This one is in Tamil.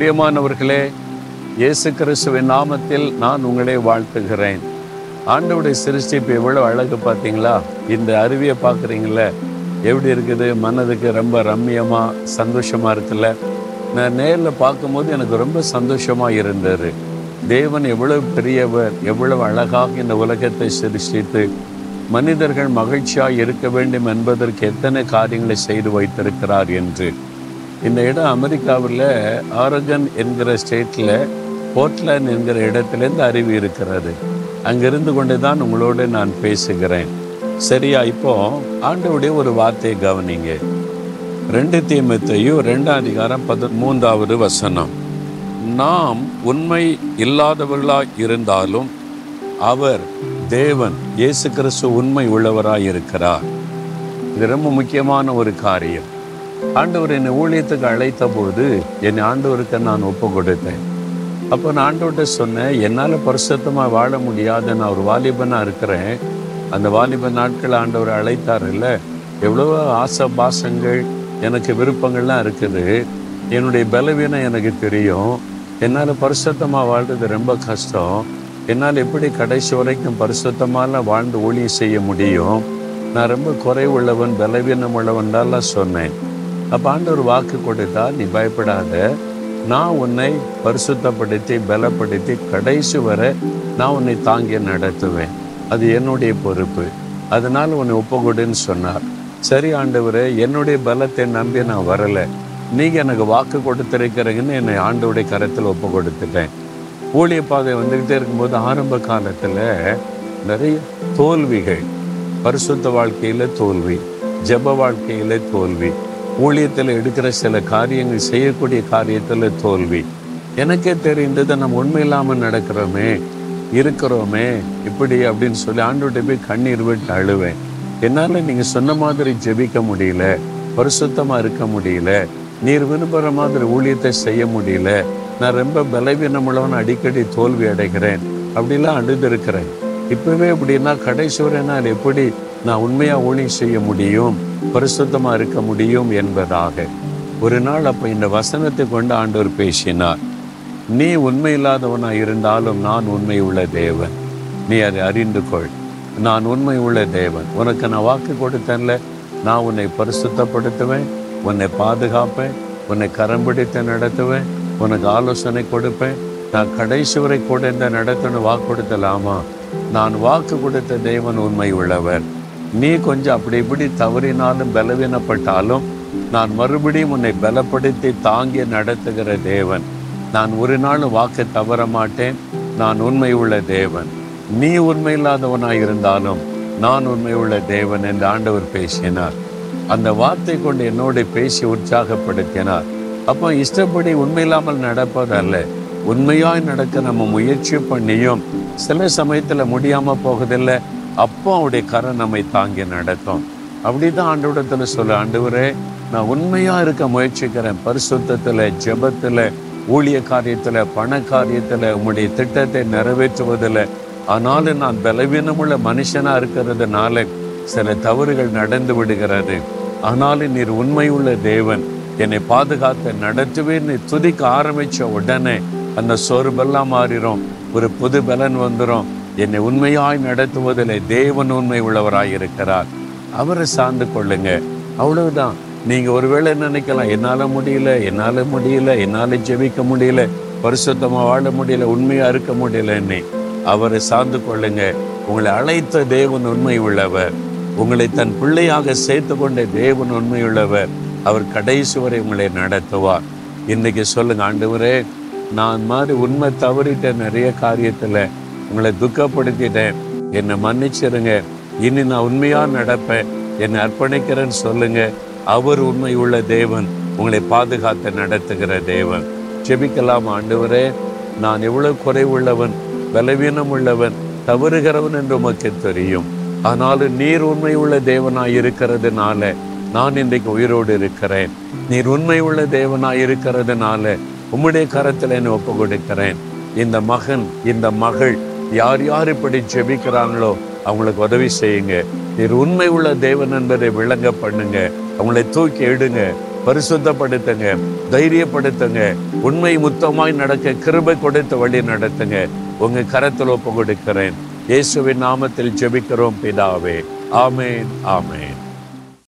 பிரியமானவர்களே இயேசு கிறிஸ்துவின் நாமத்தில் நான் உங்களை வாழ்த்துகிறேன். ஆண்டவுடைய சிருஷ்டிப்பு எவ்வளோ அழகு பார்த்தீங்களா இந்த அருவியை பார்க்குறீங்களே எப்படி இருக்குது? மனதுக்கு ரொம்ப ரம்மியமாக சந்தோஷமாக இருக்குல்ல? நான் நேரில் பார்க்கும்போது எனக்கு ரொம்ப சந்தோஷமாக இருந்தார் தேவன் எவ்வளவு பெரியவர் எவ்வளவு அழகாக இந்த உலகத்தை சிருஷ்டித்து மனிதர்கள் மகிழ்ச்சியாக இருக்க வேண்டும் என்பதற்கு எத்தனை காரியங்களை செய்து வைத்திருக்கிறார் என்று. இந்த இடம் அமெரிக்காவில் ஆரகன் என்கிற ஸ்டேட்டில் போர்ட்லேண்ட் என்கிற இடத்துலேருந்து அருவி இருக்கிறது. அங்கிருந்து கொண்டு தான் உங்களோடு நான் பேசுகிறேன். சரியா இப்போ ஆண்டவுடைய ஒரு வார்த்தையை கவனிங்க. ரெண்டு தீமத்தையும் ரெண்டாம் அதிகாரம் பதிமூன்றாவது வசனம். நாம் உண்மை இல்லாதவர்களாக இருந்தாலும் அவர் தேவன் இயேசு கிறிஸ்து உண்மை உள்ளவராக இருக்கிறார். இது ரொம்ப முக்கியமான ஒரு காரியம். ஆண்டவர் என்னை ஊழியத்துக்கு அழைத்த போது என்னை ஆண்டவருக்கு நான் ஒப்பு கொடுத்தேன் அப்போ நான் ஆண்டவர்கிட்ட சொன்னேன் என்னால் பரிசுத்தமாக வாழ முடியாது நான் ஒரு வாலிபனாக இருக்கிறேன். அந்த வாலிப நாட்கள் ஆண்டவர் அழைத்தார் இல்லை. எவ்வளவோ ஆசை பாசங்கள் எனக்கு விருப்பங்கள்லாம் இருக்குது. என்னுடைய பலவீனம் எனக்கு தெரியும். என்னால் பரிசுத்தமாக வாழ்றது ரொம்ப கஷ்டம். என்னால் எப்படி கடைசி வரைக்கும் பரிசுத்தமாக வாழ்ந்து ஊழியம் செய்ய முடியும்? நான் ரொம்ப குறைவுள்ளவன் பலவீனம் உள்ளவன்லாம் சொன்னேன். அப்போ ஆண்டவர் வாக்கு கொடுத்தா நீ பயப்படாத. நான் உன்னை பரிசுத்தப்படுத்தி பலப்படுத்தி கடைசி வரை நான் உன்னை தாங்கி நடத்துவேன். அது என்னுடைய பொறுப்பு. அதனால் உன்னை ஒப்புக்கொடுன்னு சொன்னார். சரி ஆண்டவரே என்னுடைய பலத்தை நம்பி நான் வரலை. நீங்கள் எனக்கு வாக்கு கொடுத்துருக்கிறீங்கன்னு என்னை ஆண்டவுடைய கரத்தில் ஒப்பு கொடுத்துட்டேன் ஊழிய பாதை வந்துக்கிட்டே இருக்கும்போது ஆரம்ப காலத்தில் நிறைய தோல்விகள். பரிசுத்த வாழ்க்கையில் தோல்வி ஜெப வாழ்க்கையில் தோல்வி. ஊழியத்தில் எடுக்கிற சில காரியங்கள் செய்யக்கூடிய காரியத்தில் தோல்வி. எனக்கே தெரிந்தது நம்ம உண்மை இல்லாமல் நடக்கிறோமே இருக்கிறோமே இப்படி அப்படின்னு சொல்லி ஆண்டுகிட்ட போய் கண்ணீர் விட்டு அழுவேன். என்னால் நீங்கள் சொன்ன மாதிரி ஜெபிக்க முடியல பரிசுத்தமாக இருக்க முடியல நீர் விரும்புகிற மாதிரி ஊழியத்தை செய்ய முடியல நான் ரொம்ப பலவீனமுள்ளவன் அடிக்கடி தோல்வி அடைகிறேன் அப்படிலாம் அழுதுருக்கிறேன் இப்பவே அப்படின்னா கடைசி வரை நான் எப்படி நான் உண்மையாக ஊழி செய்ய முடியும் பரிசுத்தமாக இருக்க முடியும் என்பதாக. ஒரு நாள் அப்போ இந்த வசனத்தை கொண்டு ஆண்டவர் பேசினார். நீ உண்மையில்லாதவனாக இருந்தாலும் நான் உண்மை உள்ள தேவன். நீ அதை அறிந்து கொள். நான் உண்மை உள்ள தேவன். உனக்கு நான் வாக்கு கொடுத்தேன்ல. நான் உன்னை பரிசுத்தப்படுத்துவேன். உன்னை பாதுகாப்பேன். உன்னை கரம் பிடித்து நடத்துவேன். உனக்கு ஆலோசனை கொடுப்பேன். நான் கடைசி வரை கூட இந்த நடத்தணும் வாக்கு கொடுத்தலாமா? நான் வாக்கு கொடுத்த தேவன் உண்மை உள்ளவர். நீ கொஞ்சம் அப்படி இப்படி தவறினாலும் பலவீனப்பட்டாலும் நான் மறுபடியும் உன்னை பலப்படுத்தி தாங்கி நடத்துகிற தேவன். நான் ஒரு நாள் வாக்கு தவற மாட்டேன். நான் உண்மை உள்ள தேவன். நீ உண்மை இருந்தாலும் நான் உண்மை உள்ள தேவன் என்று ஆண்டவர் பேசினார். அந்த வார்த்தை கொண்டு என்னோட பேசி உற்சாகப்படுத்தினார். அப்போ இஷ்டப்படி உண்மை இல்லாமல் நடப்பதல்ல உண்மையாய் நடக்க நம்ம முயற்சி பண்ணியும் சில சமயத்தில் முடியாம போகுதில்லை அப்போ அவருடைய கரை நம்மை தாங்கி நடத்தும் அப்படிதான் ஆண்டவிடத்தில் சொல்ல ஆண்டவரே நான் உண்மையா இருக்க முயற்சிக்கிறேன். பரிசுத்தத்தில் ஜெபத்துல ஊழிய காரியத்துல பண காரியத்துல உங்களுடைய திட்டத்தை நிறைவேற்றுவதில் ஆனாலும் நான் பலவீனமுள்ள மனுஷனா இருக்கிறதுனால சில தவறுகள் நடந்து விடுகிறது. ஆனாலும் நீர் உண்மையுள்ள தேவன். என்னை பாதுகாத்து நடத்துவேன்னு துதிக்க ஆரம்பிச்ச உடனே அந்த சோர்வெல்லாம் மாறிடும் ஒரு புது பலன் வந்துடும் என்னை உண்மையாய் நடத்துவதில் தேவன் உண்மை உள்ளவராய் இருக்கிறார். அவரை சார்ந்து கொள்ளுங்க. அவ்வளவுதான். நீங்க ஒருவேளை நினைக்கலாம்? என்னால முடியல என்னால முடியல என்னால ஜெபிக்க முடியல பரிசுத்தமா வாழ முடியல உண்மையா இருக்க முடியலன்னு அவரை சார்ந்து கொள்ளுங்க. உங்களை அழைத்த தேவன் உண்மை உள்ளவர். உங்களை தன் பிள்ளையாக சேர்த்து கொண்ட தேவன் உண்மை உள்ளவர். அவர் கடைசி வரை உங்களை நடத்துவார். இன்னைக்கு சொல்லுங்க ஆண்டவரே நான் மாதிரி உண்மை தவறிட்டேன் நிறைய காரியத்தில். உங்களை துக்கப்படுத்திட்டேன். என்னை மன்னிச்சிருங்க. இனி நான் உண்மையாக நடப்பேன். என்னை அர்ப்பணிக்கிறேன்னு சொல்லுங்க. அவர் உண்மை உள்ள தேவன். உங்களை பாதுகாத்து நடத்துகிற தேவன். செபிக்கலாம் ஆண்டவரே. நான் எவ்வளவு குறைவுள்ளவன் பலவீனம் உள்ளவன் தவறுகிறவன் என்று உமக்கு தெரியும். ஆனாலும் நீர் உண்மை உள்ள தேவனாய் இருக்கிறதுனால நான் இன்றைக்கு உயிரோடு இருக்கிறேன். நீர் உண்மை உள்ள தேவனாய் இருக்கிறதுனால உம்முடைய கரத்தில் என்னை ஒப்பு கொடுக்கிறேன் இந்த மகன் இந்த மகள் யார் யார் இப்படி ஜெபிக்கிறாங்களோ அவங்களுக்கு உதவி செய்யுங்க. நீர் உண்மை உள்ள தேவன் நண்பரை விளங்க பண்ணுங்க. அவங்களை தூக்கி எடுங்க பரிசுத்தப்படுத்துங்க தைரியப்படுத்துங்க உண்மை முத்தமாய் நடக்க கிருபை கொடுத்து வழி நடத்துங்க. உங்க கரத்தில் ஒப்பு கொடுக்கிறேன் இயேசுவின் நாமத்தில் ஜெபிக்கிறோம் பிதாவே. ஆமேன் ஆமேன்.